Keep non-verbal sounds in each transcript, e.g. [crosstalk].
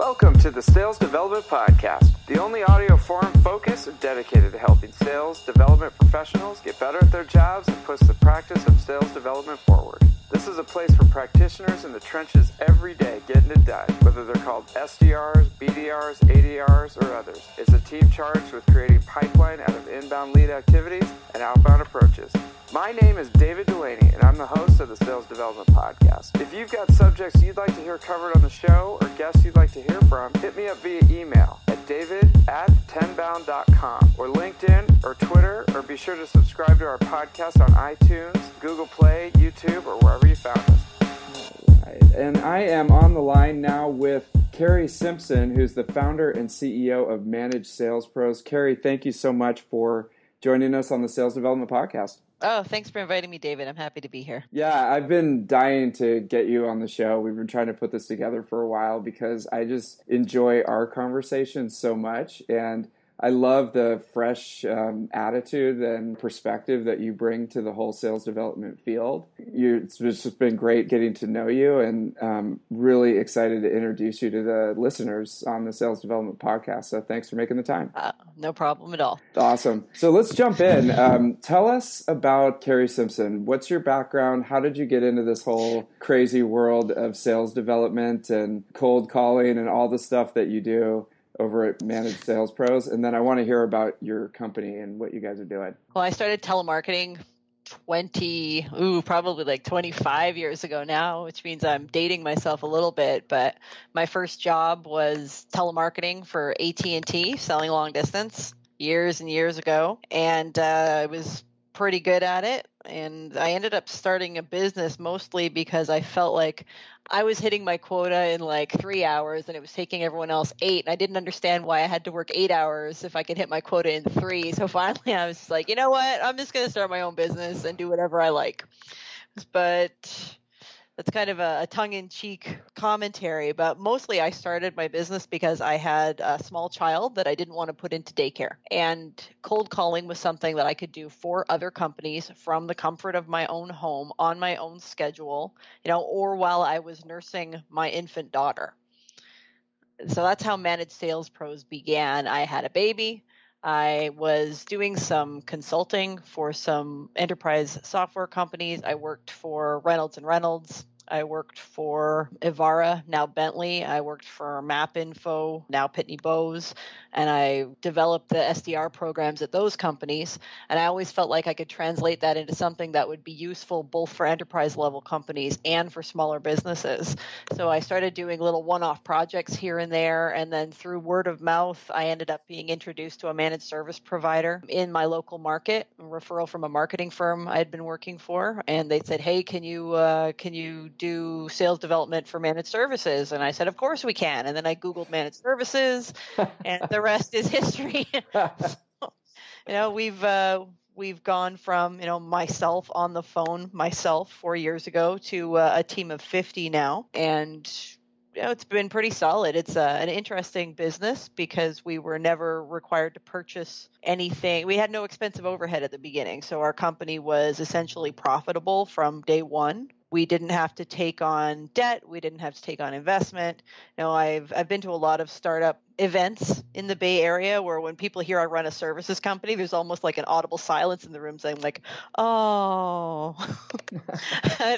Welcome to the Sales Development Podcast, the only audio forum focused and dedicated to helping sales development professionals get better at their jobs and push the practice of sales development forward. This is a place for practitioners in the trenches every day getting it done, whether they're called SDRs, BDRs, ADRs, or others. It's a team charged with creating pipeline out of inbound lead activities and outbound approaches. My name is David Delaney, and I'm the host of the Sales Development Podcast. If you've got subjects you'd like to hear covered on the show or guests you'd like to hear from, hit me up via email david at tenbound.com or LinkedIn or Twitter, or be sure to subscribe to our podcast on iTunes, Google Play, YouTube, or wherever you found us. And I am on the line now with Carrie Simpson, who's the founder and CEO of Managed Sales Pros. Carrie, thank you so much for joining us on the Sales Development Podcast. Oh, thanks for inviting me, David. I'm happy to be here. Yeah, I've been dying to get you on the show. We've been trying to put this together for a while because I just enjoy our conversation so much. And I love the fresh um, attitude and perspective that you bring to the whole sales development field. You, it's just been great getting to know you, and um, really excited to introduce you to the listeners on the Sales Development Podcast. So thanks for making the time. Uh, no problem at all. Awesome. So let's jump in. Um, tell us about Carrie Simpson. What's your background? How did you get into this whole crazy world of sales development and cold calling and all the stuff that you do? Over at Managed Sales Pros, and then I want to hear about your company and what you guys are doing. Well, I started telemarketing 20 ooh probably like 25 years ago now which means i'm dating myself a little bit but my first job was telemarketing for at&t selling long distance years and years ago and uh, i was pretty good at it and I ended up starting a business mostly because I felt like I was hitting my quota in like three hours and it was taking everyone else eight. And I didn't understand why I had to work eight hours if I could hit my quota in three. So finally I was like, you know what? I'm just going to start my own business and do whatever I like. But that's kind of a, a tongue-in-cheek commentary but mostly i started my business because i had a small child that i didn't want to put into daycare and cold calling was something that i could do for other companies from the comfort of my own home on my own schedule you know or while i was nursing my infant daughter so that's how managed sales pros began i had a baby I was doing some consulting for some enterprise software companies. I worked for Reynolds and Reynolds. I worked for Evara, now Bentley. I worked for MapInfo, now Pitney Bowes, and I developed the SDR programs at those companies. And I always felt like I could translate that into something that would be useful both for enterprise level companies and for smaller businesses. So I started doing little one off projects here and there. And then through word of mouth, I ended up being introduced to a managed service provider in my local market, a referral from a marketing firm I had been working for. And they said, Hey, can you, uh, can you do sales development for managed services? And I said, Of course we can. And then I Googled managed services, and the rest is history. [laughs] so, you know, we've uh, we've gone from you know myself on the phone myself four years ago to uh, a team of 50 now and you know, it's been pretty solid. It's uh, an interesting business because we were never required to purchase anything. We had no expensive overhead at the beginning, so our company was essentially profitable from day one we didn't have to take on debt we didn't have to take on investment. You know i've i've been to a lot of startup events in the bay area where when people hear i run a services company there's almost like an audible silence in the room saying like oh. [laughs]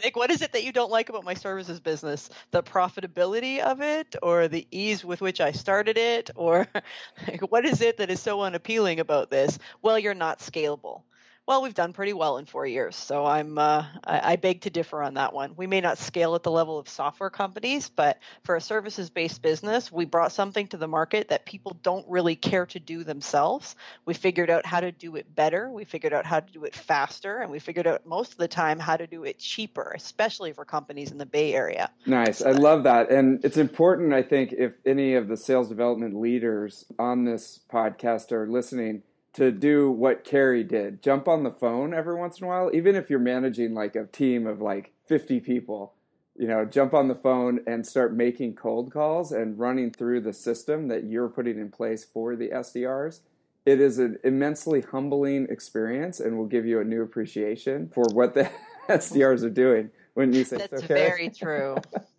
Think what is it that you don't like about my services business? The profitability of it or the ease with which i started it? Or [laughs] like, what is it that is so unappealing about this? Well you're not scalable well, we've done pretty well in four years, so I'm uh, I, I, beg to differ on that one. We may not scale at the level of software companies, but for a services-based business, we brought something to the market that people don't really care to do themselves. We figured out how to do it better. We figured out how to do it faster, and we figured out most of the time how to do it cheaper, especially for companies in the Bay Area. Nice, I love that, and it's important. I think if any of the sales development leaders on this podcast are listening to do what Carrie did. Jump on the phone every once in a while, even if you're managing like a team of like 50 people. You know, jump on the phone and start making cold calls and running through the system that you're putting in place for the SDRs. It is an immensely humbling experience and will give you a new appreciation for what the [laughs] SDRs are doing. When you say that's very true. [laughs]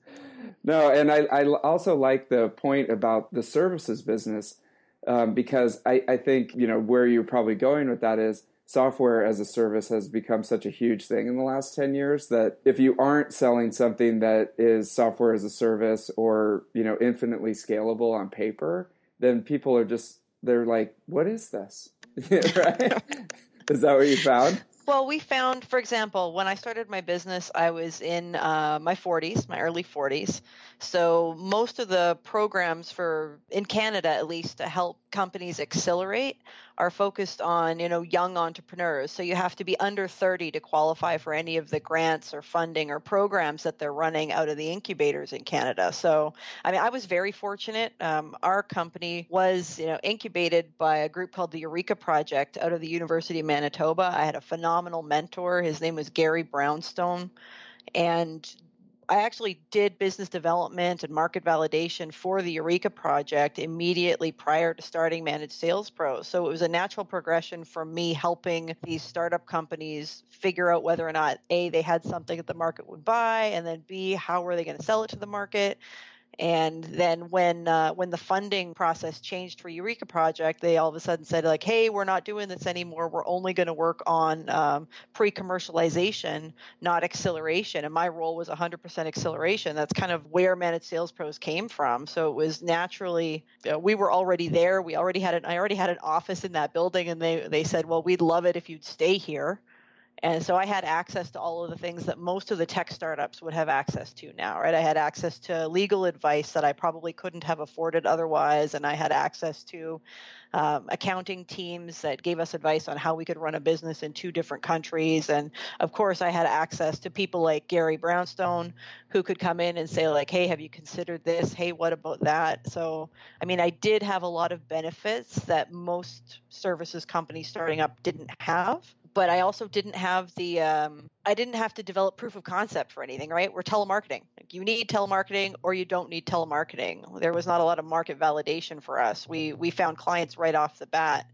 No, and I, I also like the point about the services business um, because I, I think you know where you're probably going with that is software as a service has become such a huge thing in the last 10 years that if you aren't selling something that is software as a service or you know infinitely scalable on paper then people are just they're like what is this [laughs] right is that what you found well, we found, for example, when I started my business, I was in uh, my 40s, my early 40s. So most of the programs for in Canada, at least, to help companies accelerate, are focused on you know young entrepreneurs. So you have to be under 30 to qualify for any of the grants or funding or programs that they're running out of the incubators in Canada. So I mean, I was very fortunate. Um, our company was you know incubated by a group called the Eureka Project out of the University of Manitoba. I had a phenomenal mentor. His name was Gary Brownstone and I actually did business development and market validation for the Eureka project immediately prior to starting Managed Sales Pro. So it was a natural progression for me helping these startup companies figure out whether or not A, they had something that the market would buy, and then B, how were they going to sell it to the market. And then when uh, when the funding process changed for Eureka Project, they all of a sudden said like, "Hey, we're not doing this anymore. We're only going to work on um, pre-commercialization, not acceleration." And my role was 100% acceleration. That's kind of where Managed Sales Pros came from. So it was naturally you know, we were already there. We already had an I already had an office in that building, and they they said, "Well, we'd love it if you'd stay here." And so I had access to all of the things that most of the tech startups would have access to now, right? I had access to legal advice that I probably couldn't have afforded otherwise. And I had access to um, accounting teams that gave us advice on how we could run a business in two different countries. And of course, I had access to people like Gary Brownstone who could come in and say, like, hey, have you considered this? Hey, what about that? So, I mean, I did have a lot of benefits that most services companies starting up didn't have but I also didn't have the um, I didn't have to develop proof of concept for anything, right? We're telemarketing. Like you need telemarketing or you don't need telemarketing. There was not a lot of market validation for us. We we found clients right off the bat.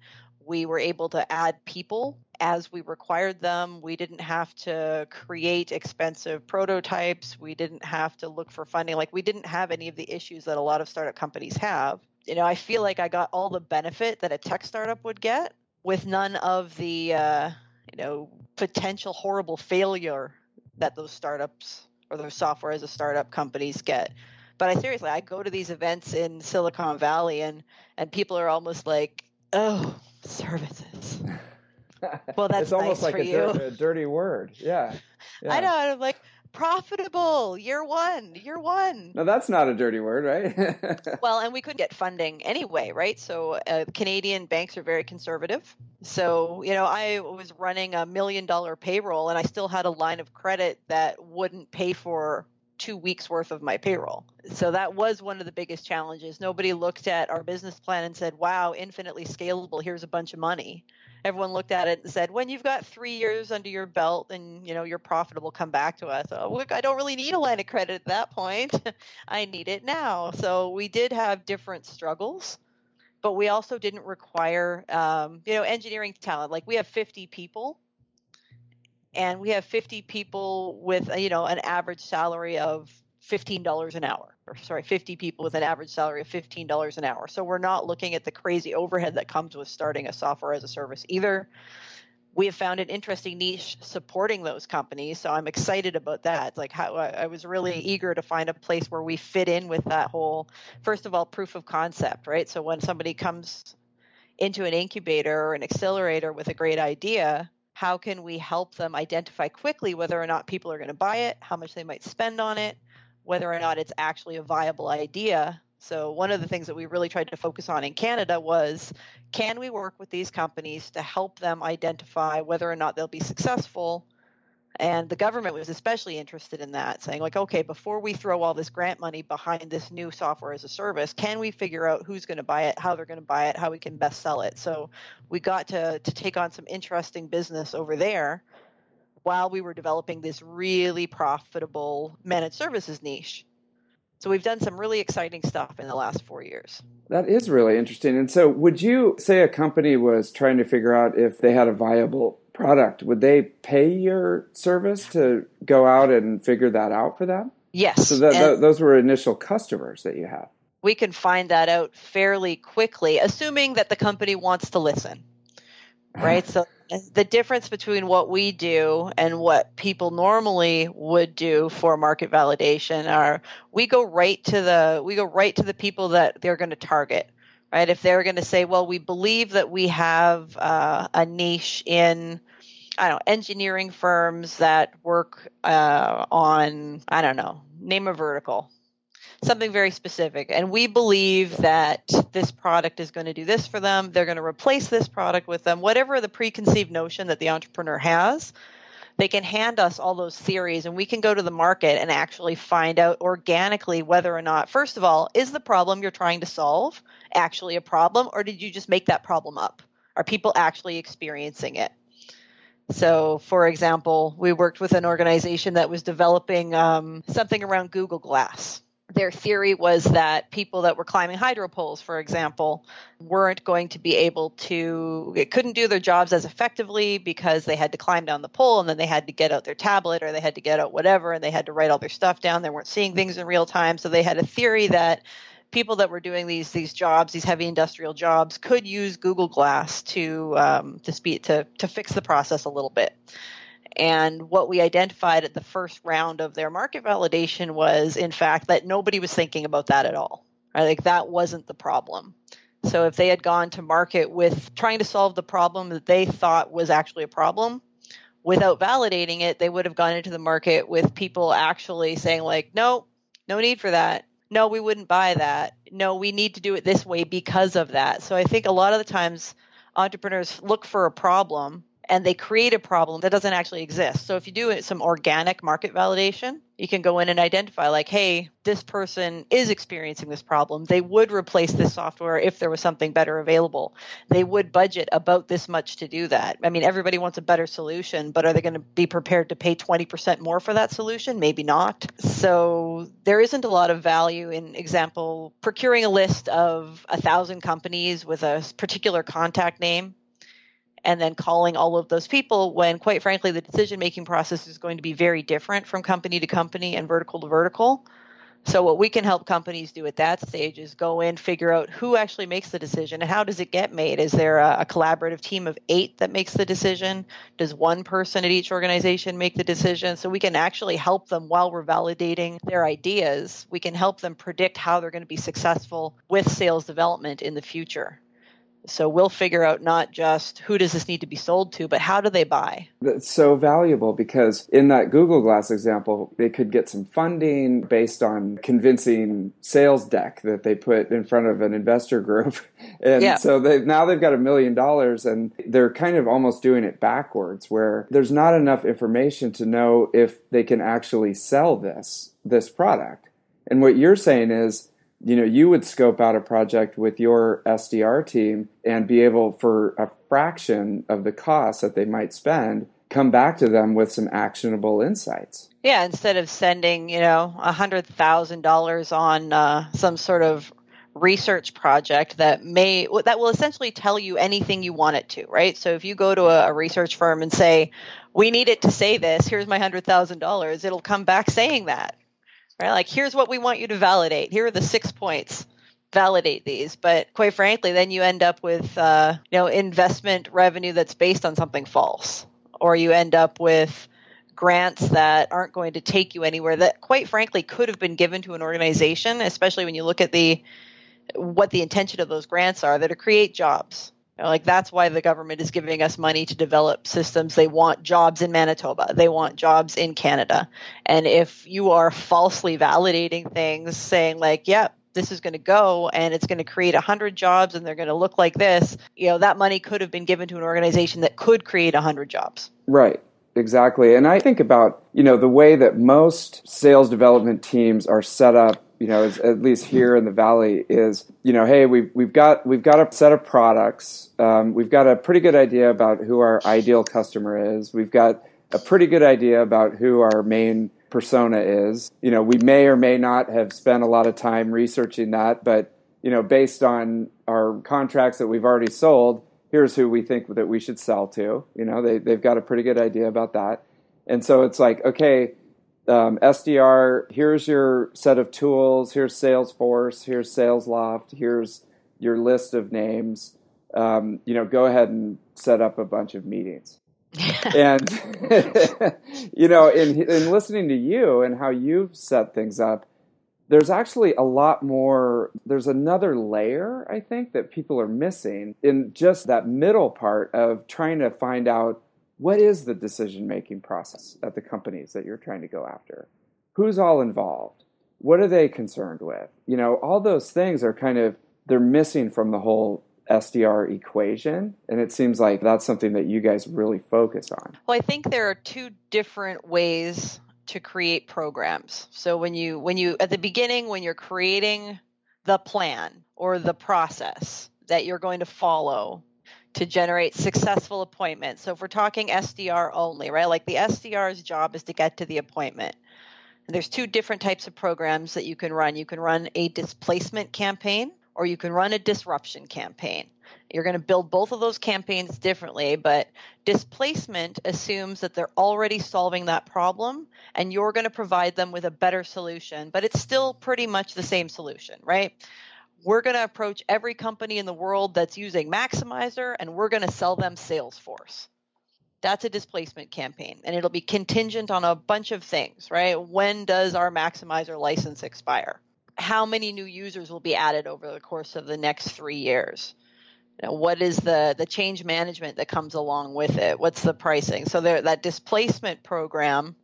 We were able to add people as we required them. We didn't have to create expensive prototypes. We didn't have to look for funding. Like we didn't have any of the issues that a lot of startup companies have. You know, I feel like I got all the benefit that a tech startup would get with none of the uh, you know potential horrible failure that those startups or those software as a startup companies get. But i seriously i go to these events in silicon valley and and people are almost like oh services. [laughs] Well that's it's almost nice like a, a, dirty word. Yeah, [laughs] yeah. i know i'm like profitable. Year one. Year one. No that's not a dirty word right? [laughs] Well and we couldn't get funding anyway right? So uh, canadian banks are very conservative. So you know i was running a million dollar payroll and i still had a line of credit that wouldn't pay for two weeks worth of my payroll. So that was one of the biggest challenges. Nobody looked at our business plan and said, wow, infinitely scalable, here's a bunch of money everyone looked at it and said, when you've got three years under your belt and you know you're profitable, come back to us. Oh, look, I don't really need a line of credit at that point. [laughs] I need it now. So we did have different struggles, but we also didn't require um, you know engineering talent. Like we have 50 people. And we have 50 people with, uh, you know, an average salary of $15 an hour or sorry 50 people with an average salary of $15 an hour. So we're not looking at the crazy overhead that comes with starting a software as a service either. We have found an interesting niche supporting those companies so i'm excited about that. Like how i was really eager to find a place where we fit in with that whole first of all proof of concept right? So when somebody comes into an incubator or an accelerator with a great idea how can we help them identify quickly whether or not people are going to buy it how much they might spend on it whether or not it's actually a viable idea. So, one of the things that we really tried to focus on in Canada was can we work with these companies to help them identify whether or not they'll be successful? And the government was especially interested in that, saying, like, okay, before we throw all this grant money behind this new software as a service, can we figure out who's going to buy it, how they're going to buy it, how we can best sell it? So we got to, to take on some interesting business over there while we were developing this really profitable managed services niche. So we've done some really exciting stuff in the last four years. That is really interesting. And so, would you say a company was trying to figure out if they had a viable product? Would they pay your service to go out and figure that out for them? Yes. So that, that, those were initial customers that you had. We can find that out fairly quickly, assuming that the company wants to listen. Right? so the difference between what we do and what people normally would do for market validation are we go right to the we go right to the people that they're going to target right if they're going to say well we believe that we have uh, a niche in I don't know, engineering firms that work uh, on, I don't know, name a vertical, something very specific. And we believe that this product is going to do this for them. They're going to replace this product with them. Whatever the preconceived notion that the entrepreneur has, they can hand us all those theories and we can go to the market and actually find out organically whether or not, first of all, is the problem you're trying to solve actually a problem or did you just make that problem up? Are people actually experiencing it? So, for example, we worked with an organization that was developing um, something around Google Glass. Their theory was that people that were climbing hydro poles, for example, weren't going to be able to, it couldn't do their jobs as effectively because they had to climb down the pole and then they had to get out their tablet or they had to get out whatever and they had to write all their stuff down. They weren't seeing things in real time. So they had a theory that people that were doing these these jobs, these heavy industrial jobs, could use Google Glass to um, to speed to to fix the process a little bit. And what we identified at the first round of their market validation was, in fact, that nobody was thinking about that at all. Right? Like that wasn't the problem. So if they had gone to market with trying to solve the problem that they thought was actually a problem, without validating it, they would have gone into the market with people actually saying like, no, no need for that no, we wouldn't buy that. No, we need to do it this way because of that. So I think a lot of the times entrepreneurs look for a problem and they create a problem that doesn't actually exist. So if you do some organic market validation, you can go in and identify like, hey, this person is experiencing this problem. They would replace this software if there was something better available. They would budget about this much to do that. I mean, everybody wants a better solution, but are they going to be prepared to pay 20% more for that solution? Maybe not. So there isn't a lot of value in example procuring a list of a thousand companies with a particular contact name and then calling all of those people when quite frankly the decision making process is going to be very different from company to company and vertical to vertical. So what we can help companies do at that stage is go in figure out who actually makes the decision and how does it get made? Is there a, a collaborative team of eight that makes the decision? Does one person at each organization make the decision? So we can actually help them while we're validating their ideas. We can help them predict how they're going to be successful with sales development in the future so we'll figure out not just who does this need to be sold to, but how do they buy? That's so valuable because in that Google Glass example, they could get some funding based on convincing sales deck that they put in front of an investor group. [laughs] And yeah. so they now they've got a million dollars and they're kind of almost doing it backwards where there's not enough information to know if they can actually sell this this product. And what you're saying is you know you would scope out a project with your SDR team and be able for a fraction of the cost that they might spend come back to them with some actionable insights. Yeah, instead of sending you know a hundred thousand dollars on uh, some sort of research project that may that will essentially tell you anything you want it to, right? So if you go to a, a research firm and say, "We need it to say this. Here's my hundred thousand dollars," it'll come back saying that, right? Like, here's what we want you to validate. Here are the six points. Validate these. But quite frankly, then you end up with, uh, you know, investment revenue that's based on something false, or you end up with grants that aren't going to take you anywhere that quite frankly could have been given to an organization especially when you look at the what the intention of those grants are that to create jobs like that's why the government is giving us money to develop systems. They want jobs in Manitoba. They want jobs in Canada. And if you are falsely validating things, saying like, "Yeah, this is going to go and it's going to create 100 jobs and they're going to look like this," you know, that money could have been given to an organization that could create 100 jobs. Right. Exactly. And I think about, you know, the way that most sales development teams are set up you know, at least here in the valley, is you know, hey, we've we've got we've got a set of products. Um, we've got a pretty good idea about who our ideal customer is. We've got a pretty good idea about who our main persona is. You know, we may or may not have spent a lot of time researching that, but you know, based on our contracts that we've already sold, here's who we think that we should sell to. You know, they they've got a pretty good idea about that, and so it's like, okay um, SDR, here's your set of tools, here's Salesforce, here's SalesLoft, here's your list of names. Um, you know, go ahead and set up a bunch of meetings. [laughs] and [laughs] you know, in in listening to you and how you've set things up, there's actually a lot more there's another layer i think that people are missing in just that middle part of trying to find out what is the decision making process at the companies that you're trying to go after who's all involved what are they concerned with you know all those things are kind of they're missing from the whole SDR equation. And it seems like that's something that you guys really focus on. Well, I think there are two different ways to create programs. So when you when you at the beginning when you're creating the plan or the process that you're going to follow to generate successful appointments. So if we're talking SDR only, right? Like the SDR's job is to get to the appointment. And there's two different types of programs that you can run. You can run a displacement campaign or you can run a disruption campaign. You're going to build both of those campaigns differently, but displacement assumes that they're already solving that problem and you're going to provide them with a better solution, but it's still pretty much the same solution, right? We're going to approach every company in the world that's using Maximizer and we're going to sell them Salesforce. That's a displacement campaign and it'll be contingent on a bunch of things, right? When does our Maximizer license expire? How many new users will be added over the course of the next three years? you know, what is the the change management that comes along with it what's the pricing so there that displacement program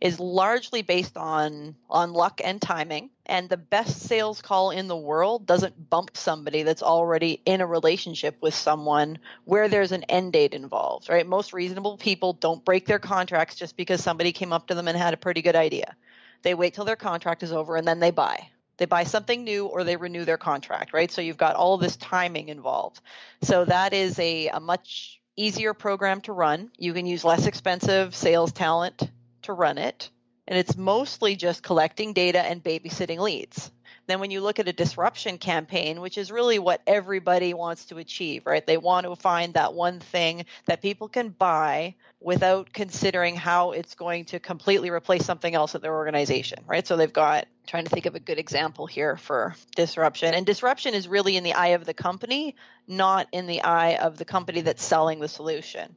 is largely based on on luck and timing and the best sales call in the world doesn't bump somebody that's already in a relationship with someone where there's an end date involved right most reasonable people don't break their contracts just because somebody came up to them and had a pretty good idea they wait till their contract is over and then they buy they buy something new or they renew their contract, right? So you've got all this timing involved. So that is a, a much easier program to run. You can use less expensive sales talent to run it. And it's mostly just collecting data and babysitting leads. Then when you look at a disruption campaign, which is really what everybody wants to achieve, right? They want to find that one thing that people can buy without considering how it's going to completely replace something else at their organization, right? So they've got trying to think of a good example here for disruption. And disruption is really in the eye of the company, not in the eye of the company that's selling the solution.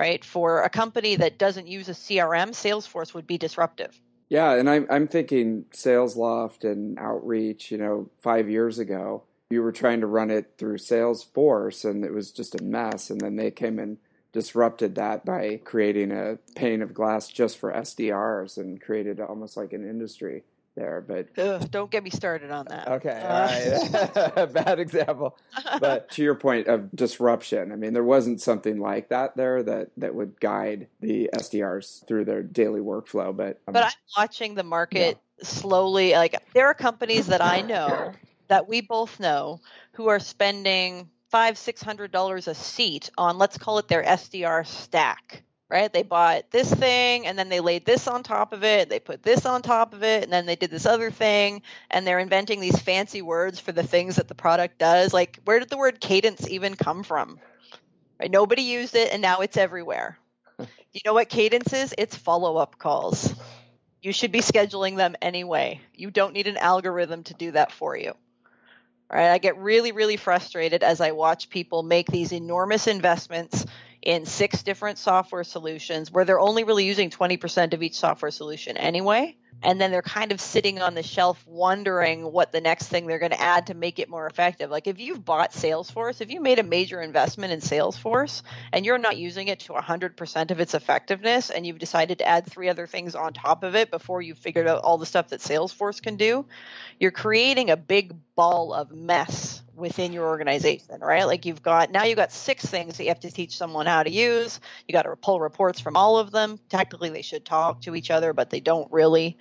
Right? For a company that doesn't use a CRM, Salesforce would be disruptive yeah, and I'm I'm thinking SalesLoft and Outreach. You know, five years ago, you were trying to run it through Salesforce, and it was just a mess. And then they came and disrupted that by creating a pane of glass just for SDRs and created almost like an industry there. But Ugh, don't get me started on that. Okay, uh. all right. [laughs] [laughs] Bad example. But [laughs] to your point of disruption, I mean, there wasn't something like that there that that would guide the SDRs through their daily workflow. But um, but I'm watching the market yeah. slowly. Like there are companies that I know that we both know who are spending five six hundred dollars a seat on let's call it their SDR stack right? They bought this thing and then they laid this on top of it, they put this on top of it, and then they did this other thing, and they're inventing these fancy words for the things that the product does. Like, where did the word cadence even come from? Right? Nobody used it, and now it's everywhere. [laughs] you know what cadence is? It's follow up calls. You should be scheduling them anyway. You don't need an algorithm to do that for you. All right, I get really, really frustrated as I watch people make these enormous investments in six different software solutions where they're only really using 20% of each software solution anyway. And then they're kind of sitting on the shelf wondering what the next thing they're going to add to make it more effective. Like if you've bought Salesforce, if you made a major investment in Salesforce and you're not using it to 100% of its effectiveness and you've decided to add three other things on top of it before you've figured out all the stuff that Salesforce can do, you're creating a big ball of mess within your organization, right? Like you've got now you've got six things that you have to teach someone how to use. You got to pull reports from all of them. Technically, they should talk to each other, but they don't really.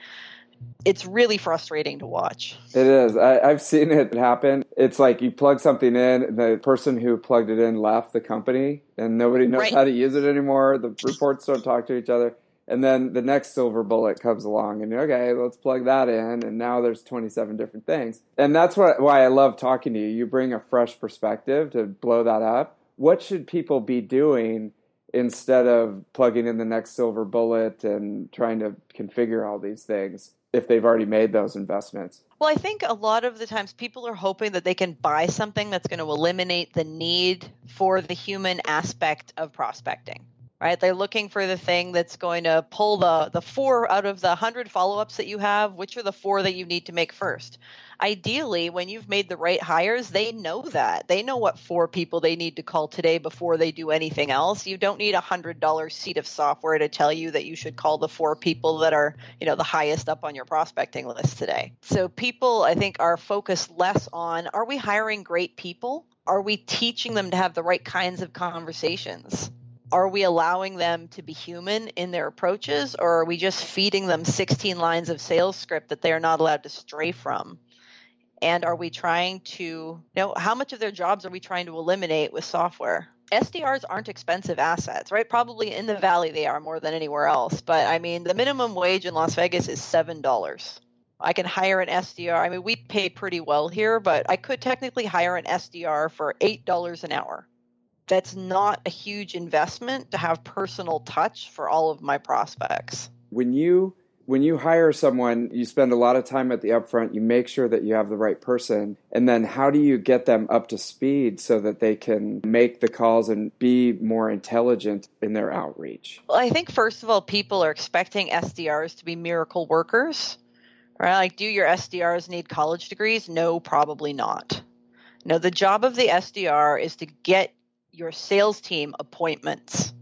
It's really frustrating to watch. It is. I, have seen it happen. It's like you plug something in, the person who plugged it in left the company, and nobody knows right. how to use it anymore. The reports don't talk to each other and then the next silver bullet comes along and okay let's plug that in. And now there's 27 different things. And that's what, why i love talking to you. You bring a fresh perspective to blow that up. What should people be doing instead of plugging in the next silver bullet and trying to configure all these things if they've already made those investments. Well, I think a lot of the times people are hoping that they can buy something that's going to eliminate the need for the human aspect of prospecting right? They're looking for the thing that's going to pull the the four out of the 100 follow-ups that you have, which are the four that you need to make first. Ideally, when you've made the right hires, they know that. They know what four people they need to call today before they do anything else. You don't need a $100 seat of software to tell you that you should call the four people that are, you know, the highest up on your prospecting list today. So people, I think, are focused less on are we hiring great people? Are we teaching them to have the right kinds of conversations? Are we allowing them to be human in their approaches or are we just feeding them 16 lines of sales script that they're not allowed to stray from and are we trying to you know how much of their jobs are we trying to eliminate with software SDRs aren't expensive assets, right? Probably in the valley they are more than anywhere else. But I mean, the minimum wage in Las Vegas is $7. I can hire an SDR. I mean, we pay pretty well here, but I could technically hire an SDR for $8 an hour that's not a huge investment to have personal touch for all of my prospects. When you when you hire someone, you spend a lot of time at the upfront, you make sure that you have the right person, and then how do you get them up to speed so that they can make the calls and be more intelligent in their outreach? Well, I think first of all, people are expecting SDRs to be miracle workers. Right? Like, do your SDRs need college degrees? No, probably not. No, the job of the SDR is to get your sales team appointments.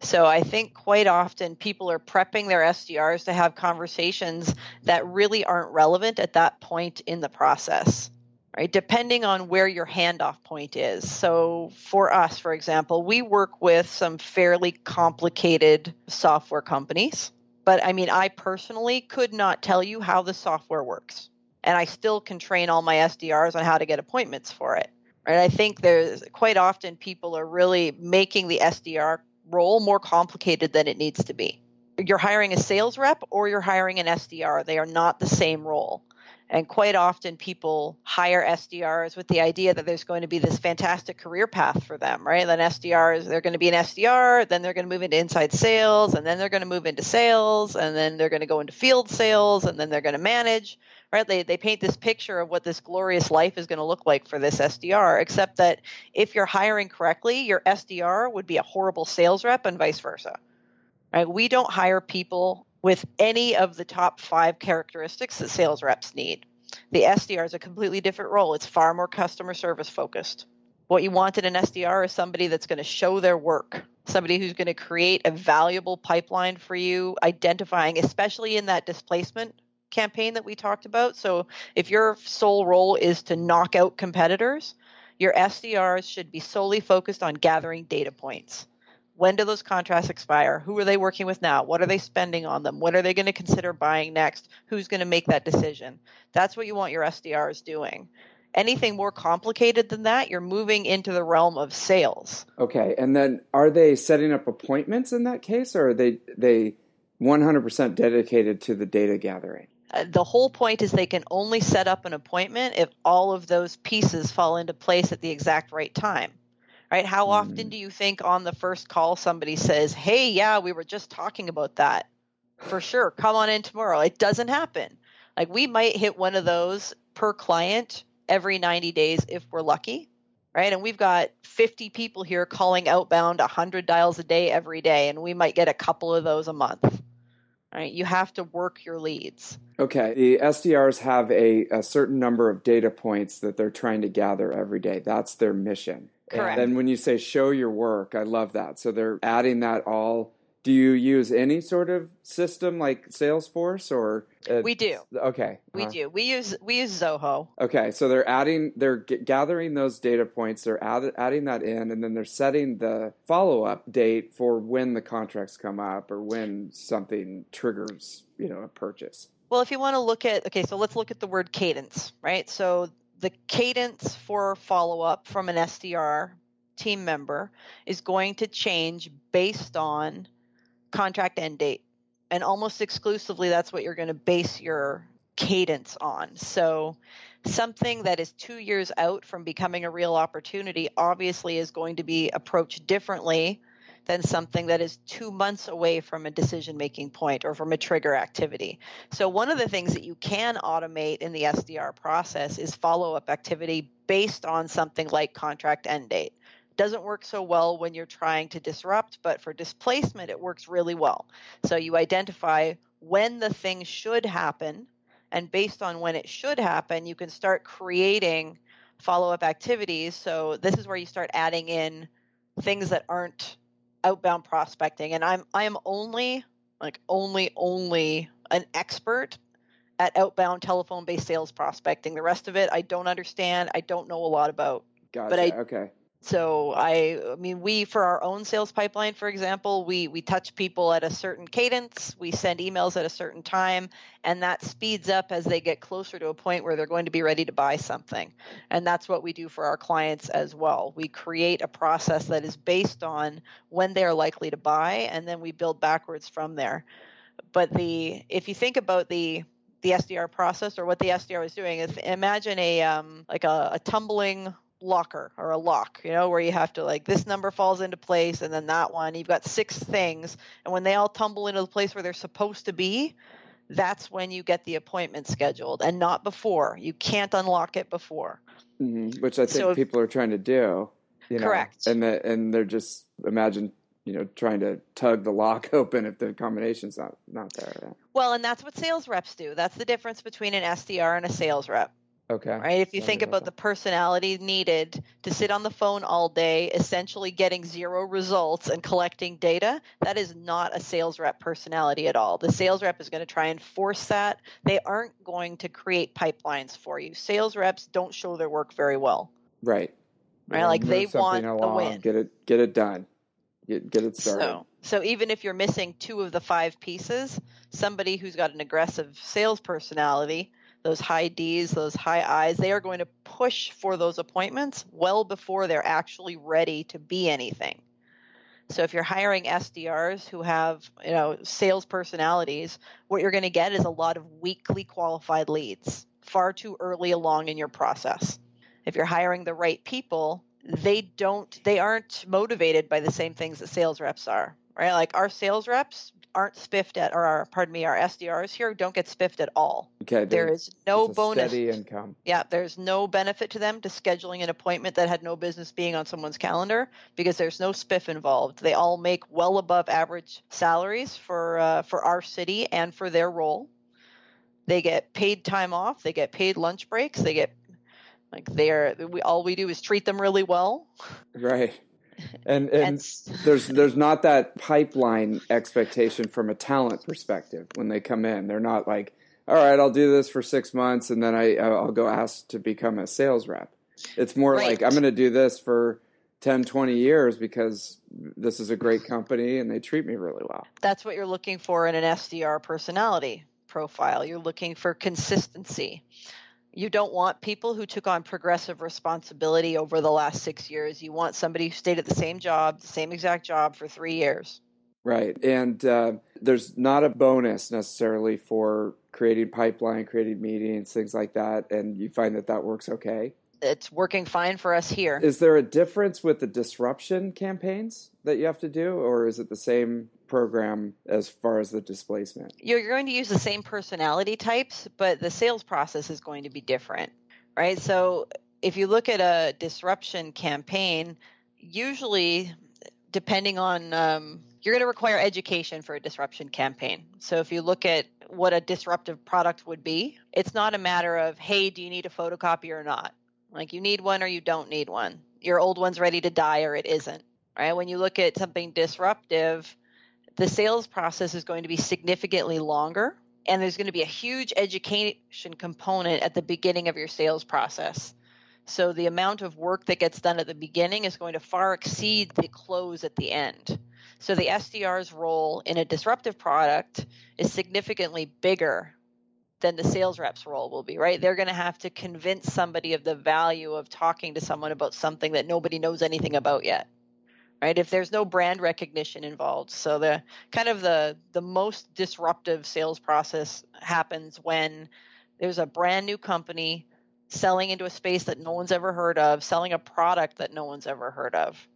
So I think quite often people are prepping their SDRs to have conversations that really aren't relevant at that point in the process. Right, depending on where your handoff point is. So, for us, for example, we work with some fairly complicated software companies. But I mean, I personally could not tell you how the software works. And I still can train all my SDRs on how to get appointments for it. Right? I think there's quite often people are really making the SDR role more complicated than it needs to be. You're hiring a sales rep or you're hiring an SDR. They are not the same role. And quite often people hire SDRs with the idea that there's going to be this fantastic career path for them, right? Then SDRs, they're going to be an SDR, then they're going to move into inside sales, and then they're going to move into sales, and then they're going to go into field sales, and then they're going to manage right? They, they paint this picture of what this glorious life is going to look like for this SDR, except that if you're hiring correctly, your SDR would be a horrible sales rep and vice versa. Right? We don't hire people with any of the top five characteristics that sales reps need. The SDR is a completely different role. It's far more customer service focused. What you want in an SDR is somebody that's going to show their work, somebody who's going to create a valuable pipeline for you, identifying, especially in that displacement campaign that we talked about. So if your sole role is to knock out competitors, your SDRs should be solely focused on gathering data points. When do those contracts expire? Who are they working with now? What are they spending on them? What are they going to consider buying next? Who's going to make that decision? That's what you want your SDRs doing. Anything more complicated than that, you're moving into the realm of sales. Okay, and then are they setting up appointments in that case, or are they they 100% dedicated to the data gathering? Uh, the whole point is they can only set up an appointment if all of those pieces fall into place at the exact right time right how often mm-hmm. do you think on the first call somebody says hey yeah we were just talking about that for sure come on in tomorrow it doesn't happen like we might hit one of those per client every 90 days if we're lucky right and we've got 50 people here calling outbound 100 dials a day every day and we might get a couple of those a month right? You have to work your leads. Okay. The SDRs have a, a certain number of data points that they're trying to gather every day. That's their mission. Correct. And then when you say show your work, I love that. So they're adding that all. Do you use any sort of system like Salesforce or uh, we do. Okay we uh, do. We use we use Zoho. Okay so they're adding they're g- gathering those data points they're add, adding that in and then they're setting the follow-up date for when the contracts come up or when something triggers you know a purchase. Well if you want to look at okay so let's look at the word cadence right? So the cadence for follow-up from an SDR team member is going to change based on contract end date. And almost exclusively, that's what you're going to base your cadence on. So, something that is two years out from becoming a real opportunity obviously is going to be approached differently than something that is two months away from a decision making point or from a trigger activity. So, one of the things that you can automate in the SDR process is follow up activity based on something like contract end date. Doesn't work so well when you're trying to disrupt, but for displacement, it works really well. So, you identify when the thing should happen, and based on when it should happen, you can start creating follow up activities. So, this is where you start adding in things that aren't outbound prospecting and i'm i am only like only only an expert at outbound telephone based sales prospecting the rest of it i don't understand i don't know a lot about gotcha. but i okay so I, I mean, we for our own sales pipeline, for example, we we touch people at a certain cadence. We send emails at a certain time, and that speeds up as they get closer to a point where they're going to be ready to buy something. And that's what we do for our clients as well. We create a process that is based on when they are likely to buy, and then we build backwards from there. But the if you think about the the SDR process or what the SDR is doing is imagine a um, like a, a tumbling locker or a lock, you know, where you have to like this number falls into place and then that one. You've got six things, and when they all tumble into the place where they're supposed to be, that's when you get the appointment scheduled, and not before. You can't unlock it before. Mm-hmm. Which I think so, people are trying to do. You know, correct. And the, and they're just imagine you know trying to tug the lock [laughs] open if the combination's not not there. Well, and that's what sales reps do. That's the difference between an SDR and a sales rep. Okay. Right? If you think about the personality needed to sit on the phone all day, essentially getting zero results and collecting data, that is not a sales rep personality at all. The sales rep is going to try and force that. They aren't going to create pipelines for you. Sales reps don't show their work very well. Right. Right? Like they want along, the win. Get it get it done. Get get it started. So, so even if you're missing two of the five pieces, somebody who's got an aggressive sales personality those high D's, those high I's, they are going to push for those appointments well before they're actually ready to be anything. So if you're hiring SDRs who have, you know, sales personalities, what you're going to get is a lot of weakly qualified leads, far too early along in your process. If you're hiring the right people, they don't they aren't motivated by the same things that sales reps are, right? Like our sales reps aren't spiffed at, or our, pardon me, our SDRs here don't get spiffed at all. Okay. There is no bonus. Steady income. Yeah, there's no benefit to them to scheduling an appointment that had no business being on someone's calendar because there's no spiff involved. They all make well above average salaries for uh, for our city and for their role. They get paid time off. They get paid lunch breaks. They get like they're we all we do is treat them really well. Right and and there's there's not that pipeline expectation from a talent perspective when they come in. They're not like, all right, I'll do this for six months and then I I'll go ask to become a sales rep. It's more right. like I'm going to do this for 10, 20 years because this is a great company and they treat me really well. That's what you're looking for in an SDR personality profile. You're looking for consistency. You don't want people who took on progressive responsibility over the last six years. You want somebody who stayed at the same job, the same exact job for three years. Right. And uh, there's not a bonus necessarily for creating pipeline, creating meetings, things like that. And you find that that works okay? It's working fine for us here. Is there a difference with the disruption campaigns that you have to do, or is it the same program as far as the displacement? You're going to use the same personality types, but the sales process is going to be different, right? So if you look at a disruption campaign, usually depending on um, you're going to require education for a disruption campaign. So if you look at what a disruptive product would be, it's not a matter of, hey, do you need a photocopy or not? Like you need one or you don't need one. Your old one's ready to die or it isn't. Right? When you look at something disruptive, the sales process is going to be significantly longer and there's going to be a huge education component at the beginning of your sales process. So the amount of work that gets done at the beginning is going to far exceed the close at the end. So the SDR's role in a disruptive product is significantly bigger than the sales rep's role will be, right? They're going to have to convince somebody of the value of talking to someone about something that nobody knows anything about yet right if there's no brand recognition involved so the kind of the the most disruptive sales process happens when there's a brand new company selling into a space that no one's ever heard of selling a product that no one's ever heard of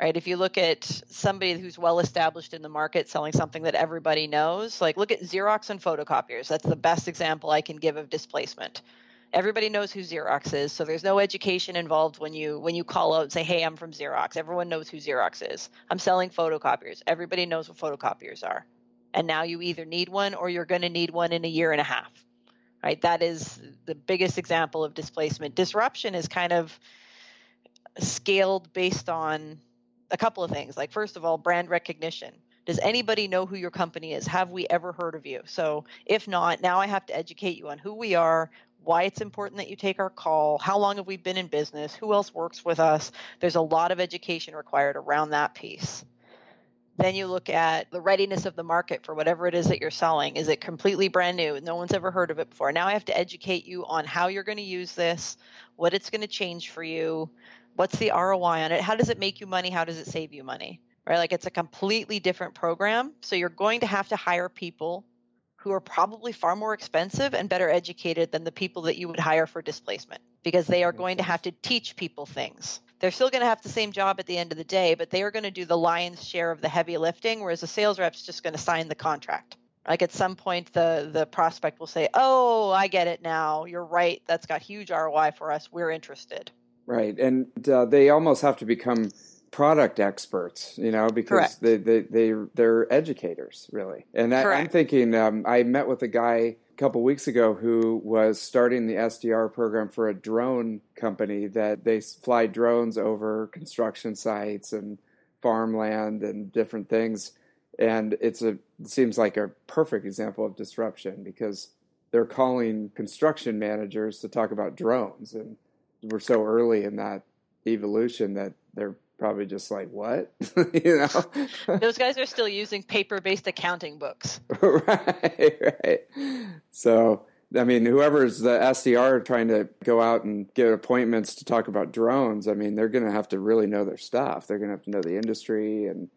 right? If you look at somebody who's well established in the market selling something that everybody knows, like look at Xerox and photocopiers. That's the best example I can give of displacement. Everybody knows who Xerox is, so there's no education involved when you when you call out and say, "Hey, I'm from Xerox." Everyone knows who Xerox is. I'm selling photocopiers. Everybody knows what photocopiers are. And now you either need one or you're going to need one in a year and a half. Right? That is the biggest example of displacement. Disruption is kind of scaled based on a couple of things. Like, first of all, brand recognition. Does anybody know who your company is? Have we ever heard of you? So, if not, now I have to educate you on who we are, why it's important that you take our call, how long have we been in business, who else works with us. There's a lot of education required around that piece. Then you look at the readiness of the market for whatever it is that you're selling. Is it completely brand new? No one's ever heard of it before. Now I have to educate you on how you're going to use this, what it's going to change for you, what's the ROI on it? How does it make you money? How does it save you money? Right? Like it's a completely different program. So you're going to have to hire people who are probably far more expensive and better educated than the people that you would hire for displacement because they are going to have to teach people things. They're still going to have the same job at the end of the day, but they are going to do the lion's share of the heavy lifting, whereas a sales rep's just going to sign the contract. Like at some point, the the prospect will say, "Oh, I get it now. You're right. That's got huge ROI for us. We're interested." Right, and uh, they almost have to become product experts, you know, because Correct. they, they they they're educators really. And I, I'm thinking, um, I met with a guy a couple weeks ago who was starting the SDR program for a drone company that they fly drones over construction sites and farmland and different things. And it's a it seems like a perfect example of disruption because they're calling construction managers to talk about drones and we're so early in that evolution that they're probably just like what? [laughs] You know? [laughs] Those guys are still using paper-based accounting books. [laughs] Right right. So i mean whoever's the sdr trying to go out and get appointments to talk about drones i mean they're going to have to really know their stuff. They're going to have to know the industry and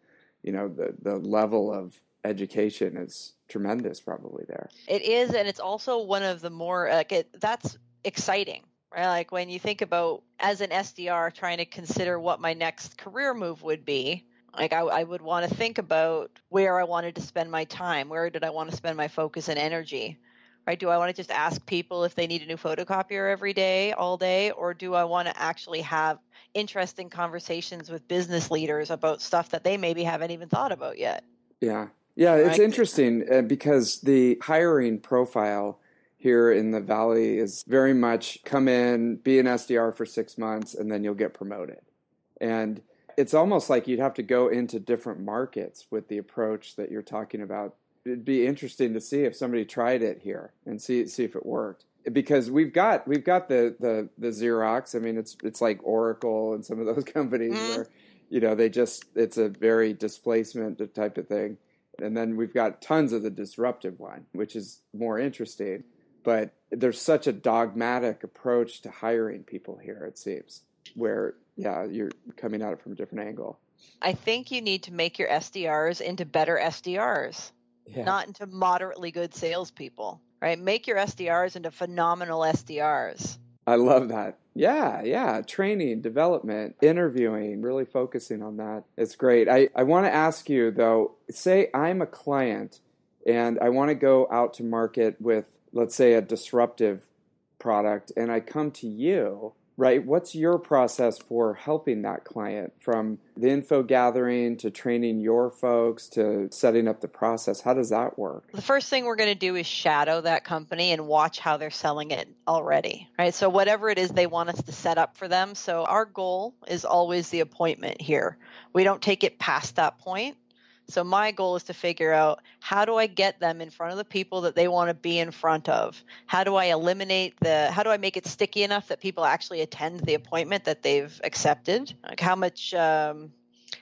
you know the the level of education is tremendous probably there. It is and it's also one of the more like it, that's exciting right? Like when you think about as an SDR trying to consider what my next career move would be, like I, I would want to think about where I wanted to spend my time, where did I want to spend my focus and energy, right? Do I want to just ask people if they need a new photocopier every day, all day, or do I want to actually have interesting conversations with business leaders about stuff that they maybe haven't even thought about yet? Yeah. Yeah, it's right? interesting uh, because the hiring profile here in the valley is very much come in, be an SDR for six months, and then you'll get promoted. And it's almost like you'd have to go into different markets with the approach that you're talking about. It'd be interesting to see if somebody tried it here and see see if it worked. Because we've got we've got the the the Xerox. I mean, it's it's like Oracle and some of those [laughs] companies mm. where you know they just it's a very displacement type of thing. And then we've got tons of the disruptive one, which is more interesting but there's such a dogmatic approach to hiring people here it seems where yeah you're coming at it from a different angle. I think you need to make your sdrs into better sdrs yeah. not into moderately good salespeople right? Make your sdrs into phenomenal sdrs i love that. Yeah yeah. Training development interviewing really focusing on that. It's great. I, I want to ask you though say i'm a client and i want to go out to market with let's say a disruptive product and I come to you, right? What's your process for helping that client from the info gathering to training your folks to setting up the process? How does that work? The first thing we're going to do is shadow that company and watch how they're selling it already, right? So, whatever it is they want us to set up for them. So, our goal is always the appointment here. We don't take it past that point so my goal is to figure out how do I get them in front of the people that they want to be in front of? How do I eliminate the how do I make it sticky enough that people actually attend the appointment that they've accepted? Like how much um,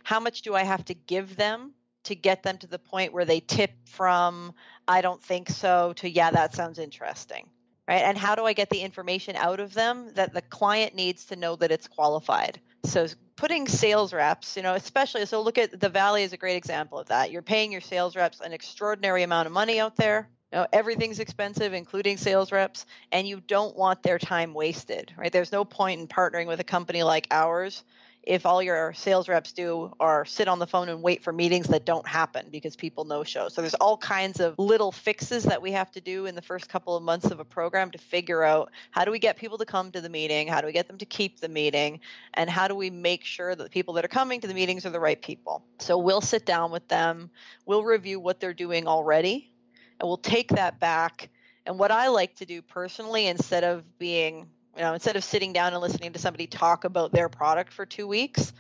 how much do I have to give them to get them to the point where they tip from I don't think so to yeah that sounds interesting right? And how do I get the information out of them that the client needs to know that it's qualified? So putting sales reps, you know, especially so look at the Valley is a great example of that. You're paying your sales reps an extraordinary amount of money out there. You know, everything's expensive, including sales reps, and you don't want their time wasted, right? There's no point in partnering with a company like ours if all your sales reps do are sit on the phone and wait for meetings that don't happen because people no show. So there's all kinds of little fixes that we have to do in the first couple of months of a program to figure out how do we get people to come to the meeting, how do we get them to keep the meeting, and how do we make sure that the people that are coming to the meetings are the right people. So we'll sit down with them, we'll review what they're doing already, and we'll take that back. And what I like to do personally, instead of being you know, instead of sitting down and listening to somebody talk about their product for two weeks,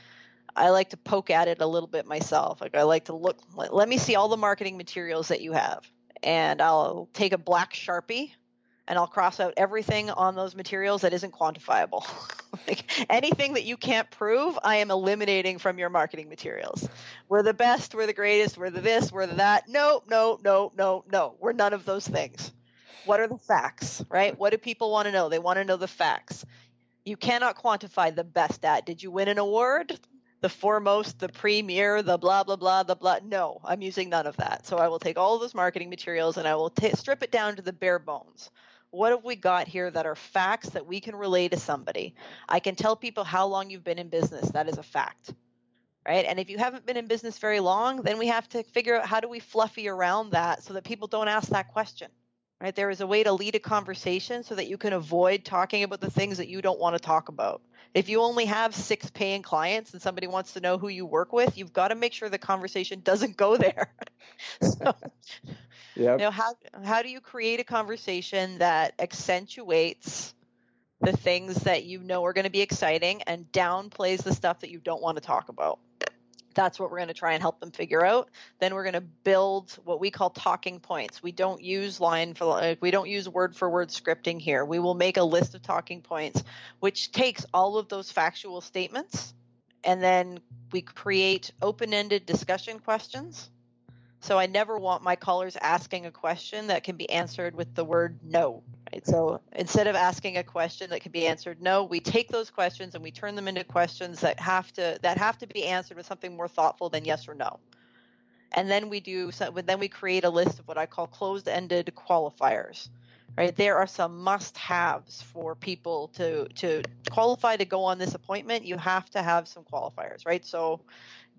I like to poke at it a little bit myself. Like I like to look, let, let me see all the marketing materials that you have. And I'll take a black Sharpie and I'll cross out everything on those materials that isn't quantifiable. [laughs] like anything that you can't prove, I am eliminating from your marketing materials. We're the best, we're the greatest, we're the this, we're the that. No, no, no, no, no. We're none of those things. What are the facts, right? What do people want to know? They want to know the facts. You cannot quantify the best at. Did you win an award? The foremost, the premier, the blah, blah, blah, the blah. No, I'm using none of that. So I will take all those marketing materials and I will t- strip it down to the bare bones. What have we got here that are facts that we can relay to somebody? I can tell people how long you've been in business. That is a fact right? And if you haven't been in business very long, then we have to figure out how do we fluffy around that so that people don't ask that question right? There is a way to lead a conversation so that you can avoid talking about the things that you don't want to talk about. If you only have six paying clients and somebody wants to know who you work with, you've got to make sure the conversation doesn't go there. [laughs] so, [laughs] yep. you know, how how do you create a conversation that accentuates the things that you know are going to be exciting and downplays the stuff that you don't want to talk about? That's what we're going to try and help them figure out. Then we're going to build what we call talking points. We don't use line for like, we don't use word for word scripting here. We will make a list of talking points which takes all of those factual statements and then we create open-ended discussion questions. So I never want my callers asking a question that can be answered with the word no. Right? So instead of asking a question that can be answered no, we take those questions and we turn them into questions that have to that have to be answered with something more thoughtful than yes or no. And then we do so, then we create a list of what I call closed-ended qualifiers. Right? There are some must-haves for people to to qualify to go on this appointment. You have to have some qualifiers, right? So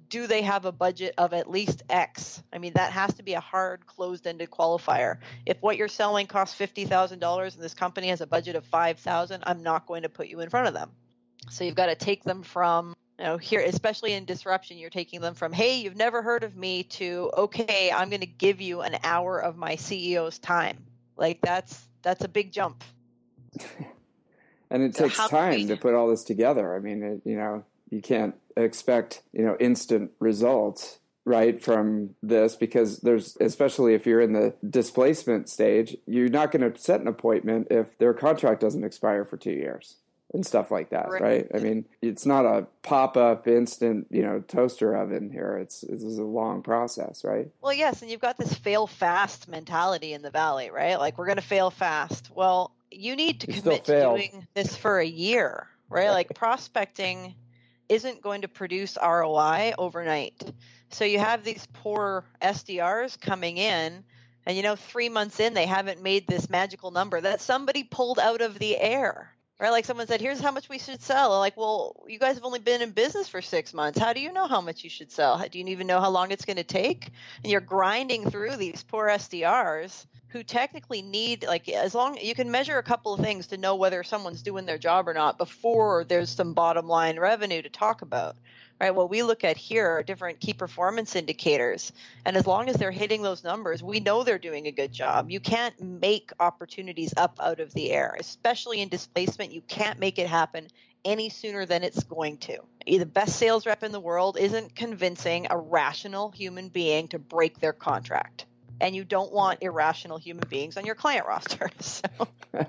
do they have a budget of at least X? I mean, that has to be a hard closed ended qualifier. If what you're selling costs $50,000 and this company has a budget of 5,000, I'm not going to put you in front of them. So you've got to take them from you know here especially in disruption you're taking them from hey you've never heard of me to okay i'm going to give you an hour of my ceo's time like that's that's a big jump [laughs] and it so takes time to put all this together i mean it, you know you can't expect you know instant results right from this because there's especially if you're in the displacement stage you're not going to set an appointment if their contract doesn't expire for two years and stuff like that right, right? i mean it's not a pop-up instant you know toaster oven here. It's this is a long process right? Well yes and you've got this fail fast mentality in the valley right? Like we're going to fail fast. Well you need to you commit to doing this for a year right? Like prospecting isn't going to produce ROI overnight. So you have these poor SDRs coming in, and you know, three months in, they haven't made this magical number that somebody pulled out of the air. Right? Like someone said, here's how much we should sell. like, well, you guys have only been in business for six months. How do you know how much you should sell? Do you even know how long it's going to take? And you're grinding through these poor SDRs who technically need like as long you can measure a couple of things to know whether someone's doing their job or not before there's some bottom line revenue to talk about right? What we look at here are different key performance indicators. And as long as they're hitting those numbers we know they're doing a good job. You can't make opportunities up out of the air especially in displacement. You can't make it happen any sooner than it's going to. The best sales rep in the world isn't convincing a rational human being to break their contract and you don't want irrational human beings on your client roster. [laughs] So. [laughs]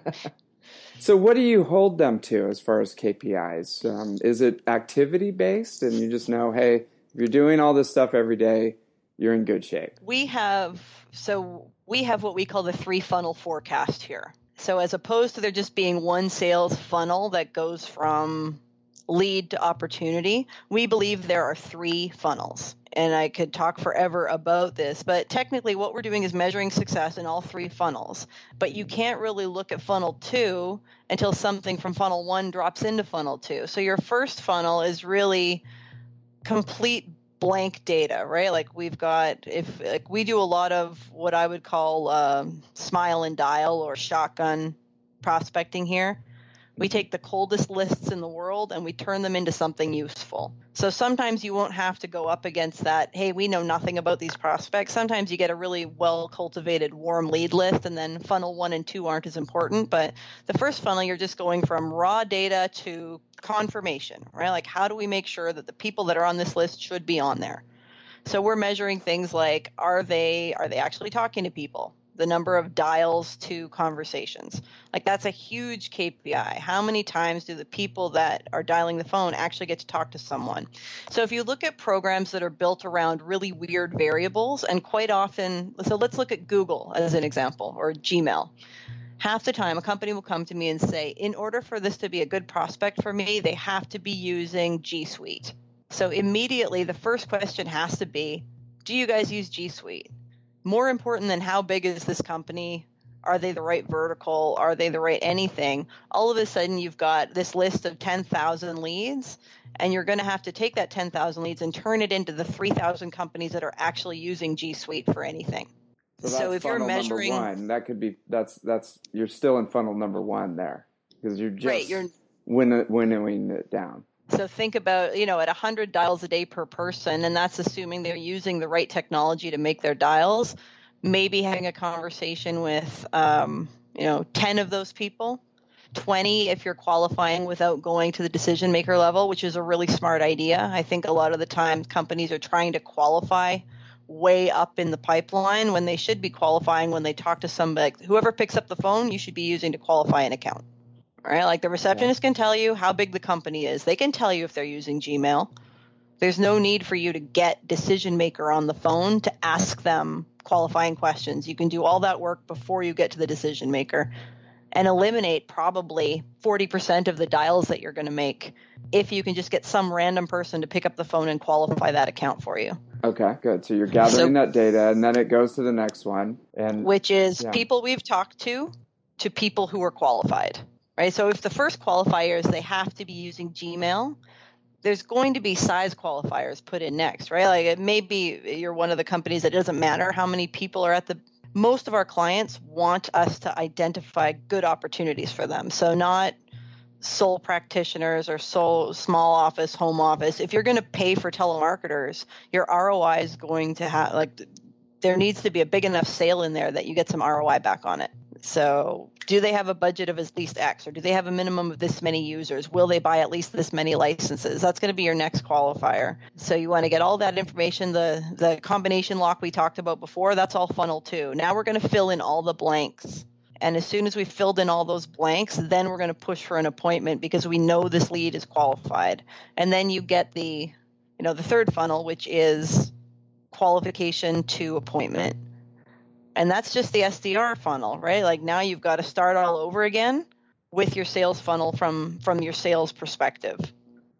so, what do you hold them to as far as KPIs? Um, is it activity based, and you just know, hey, if you're doing all this stuff every day, you're in good shape? We have so we have what we call the three funnel forecast here. So, as opposed to there just being one sales funnel that goes from lead to opportunity, we believe there are three funnels. And I could talk forever about this, but technically, what we're doing is measuring success in all three funnels. But you can't really look at funnel two until something from funnel one drops into funnel two. So your first funnel is really complete blank data, right? Like we've got if like we do a lot of what I would call um, smile and dial or shotgun prospecting here. We take the coldest lists in the world and we turn them into something useful. So sometimes you won't have to go up against that, hey, we know nothing about these prospects. Sometimes you get a really well cultivated warm lead list and then funnel one and two aren't as important. But the first funnel, you're just going from raw data to confirmation, right? Like how do we make sure that the people that are on this list should be on there? So we're measuring things like are they are they actually talking to people? The number of dials to conversations. Like that's a huge KPI. How many times do the people that are dialing the phone actually get to talk to someone? So if you look at programs that are built around really weird variables, and quite often, so let's look at Google as an example or Gmail. Half the time, a company will come to me and say, in order for this to be a good prospect for me, they have to be using G Suite. So immediately, the first question has to be, do you guys use G Suite? More important than how big is this company are they the right vertical are they the right anything all of a sudden you've got this list of 10,000 leads and you're going to have to take that 10,000 leads and turn it into the 3,000 companies that are actually using G Suite for anything. So, so if you're measuring one, that could be that's that's you're still in funnel number 1 there because you're just right, you're, winnowing it down. So think about, you know, at 100 dials a day per person, and that's assuming they're using the right technology to make their dials. Maybe having a conversation with, um, you know, 10 of those people, 20 if you're qualifying without going to the decision maker level, which is a really smart idea. I think a lot of the time companies are trying to qualify way up in the pipeline when they should be qualifying when they talk to somebody. Whoever picks up the phone, you should be using to qualify an account right? Like the receptionist can tell you how big the company is. They can tell you if they're using Gmail. There's no need for you to get decision maker on the phone to ask them qualifying questions. You can do all that work before you get to the decision maker and eliminate probably 40% of the dials that you're going to make if you can just get some random person to pick up the phone and qualify that account for you. Okay, good. So you're gathering so, that data and then it goes to the next one and which is yeah. people we've talked to to people who are qualified right? So if the first qualifier is they have to be using Gmail, there's going to be size qualifiers put in next, right? Like it may be you're one of the companies that doesn't matter how many people are at the most of our clients want us to identify good opportunities for them. So not sole practitioners or sole small office, home office. If you're going to pay for telemarketers, your ROI is going to have like there needs to be a big enough sale in there that you get some ROI back on it. So, do they have a budget of at least X, or do they have a minimum of this many users? Will they buy at least this many licenses? That's going to be your next qualifier. So, you want to get all that information. The the combination lock we talked about before, that's all funnel two. Now we're going to fill in all the blanks. And as soon as we filled in all those blanks, then we're going to push for an appointment because we know this lead is qualified. And then you get the, you know, the third funnel, which is qualification to appointment and that's just the SDR funnel, right? Like now you've got to start all over again with your sales funnel from from your sales perspective.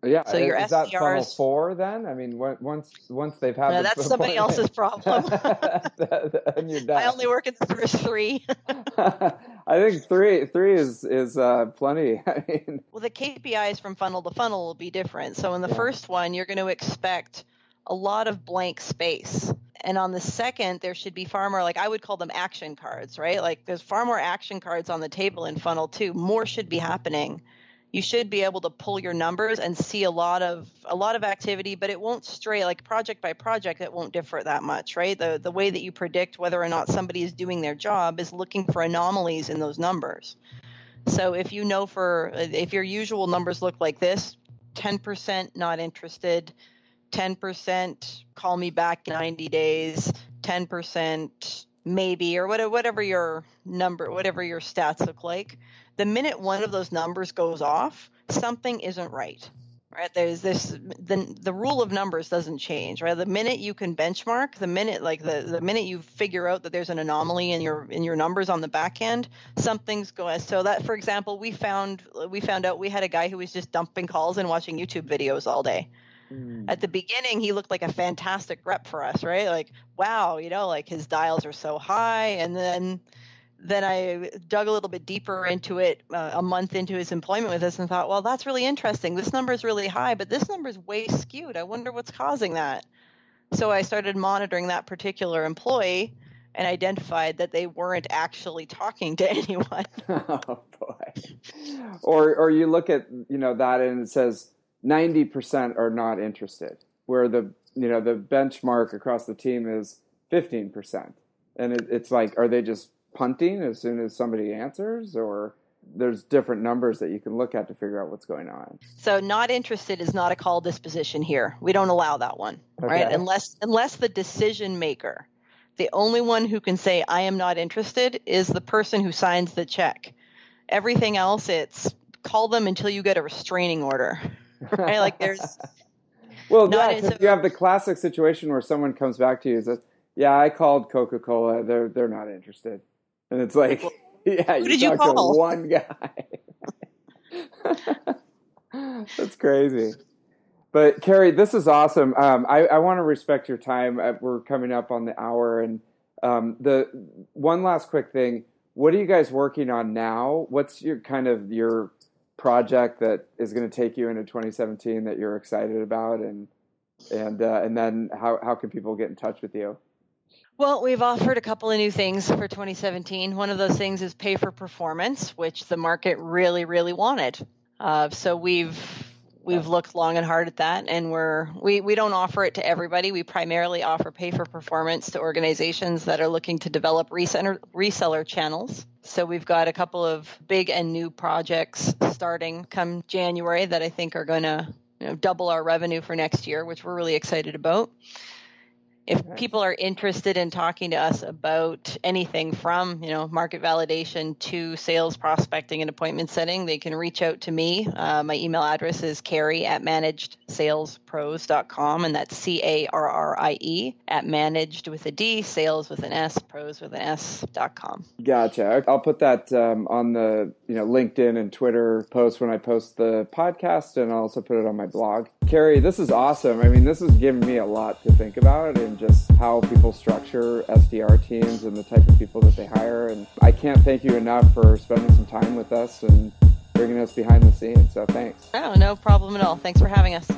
Yeah. So your is SDRs, that funnel four then? I mean, once once they've had no, that's [laughs] somebody else's problem. [laughs] I only work in the first three. [laughs] I think three three is is uh, plenty. I mean, well, the KPIs from funnel to funnel will be different. So in the yeah. first one, you're going to expect a lot of blank space and on the second there should be far more like i would call them action cards right? Like there's far more action cards on the table in funnel two. More should be happening. You should be able to pull your numbers and see a lot of a lot of activity but it won't stray like project by project it won't differ that much right? The the way that you predict whether or not somebody is doing their job is looking for anomalies in those numbers. So if you know for if your usual numbers look like this 10% not interested 10% call me back 90 days 10% maybe or whatever your number whatever your stats look like. The minute one of those numbers goes off something isn't right right? There's this the the rule of numbers doesn't change right? The minute you can benchmark the minute like the the minute you figure out that there's an anomaly in your in your numbers on the back end something's going so that for example we found we found out we had a guy who was just dumping calls and watching youtube videos all day mm. at the beginning he looked like a fantastic rep for us right like wow you know like his dials are so high and then then I dug a little bit deeper into it uh, a month into his employment with us and thought, well, that's really interesting. This number is really high, but this number is way skewed. I wonder what's causing that. So I started monitoring that particular employee and identified that they weren't actually talking to [laughs] anyone. [laughs] oh boy. Or or you look at, you know, that and it says 90% are not interested, where the, you know, the benchmark across the team is 15%. And it, it's like are they just punting as soon as somebody answers or there's different numbers that you can look at to figure out what's going on. So not interested is not a call disposition here. We don't allow that one, okay. right? Unless unless the decision maker, the only one who can say I am not interested is the person who signs the check. Everything else it's call them until you get a restraining order. Right? like [laughs] there's Well, yeah, so, you have the classic situation where someone comes back to you and says, "Yeah, I called Coca-Cola. They're they're not interested." And it's like, well, [laughs] yeah, you did you call? one guy. [laughs] That's crazy. But Carrie, this is awesome. Um, I, I want to respect your time. Uh, we're coming up on the hour, and um, the one last quick thing. What are you guys working on now? What's your kind of your project that is going to take you into 2017 that you're excited about, and and uh, and then how how can people get in touch with you? Well, we've offered a couple of new things for 2017. One of those things is pay for performance, which the market really, really wanted. Uh, so we've we've looked long and hard at that, and we're we we don't offer it to everybody. We primarily offer pay for performance to organizations that are looking to develop reseller reseller channels. So we've got a couple of big and new projects starting come January that I think are going to you know, double our revenue for next year, which we're really excited about if people are interested in talking to us about anything from you know market validation to sales prospecting and appointment setting they can reach out to me. Uh, my email address is carrie at managedsalespros.com and that's c-a-r-r-i-e at managed with a d sales with an s pros with an s dot com. Gotcha. I'll put that um, on the you know linkedin and twitter post when i post the podcast and i'll also put it on my blog. Carrie this is awesome. I mean this has given me a lot to think about and just how people structure SDR teams and the type of people that they hire. And I can't thank you enough for spending some time with us and bringing us behind the scenes. So thanks. Oh, no problem at all. Thanks for having us.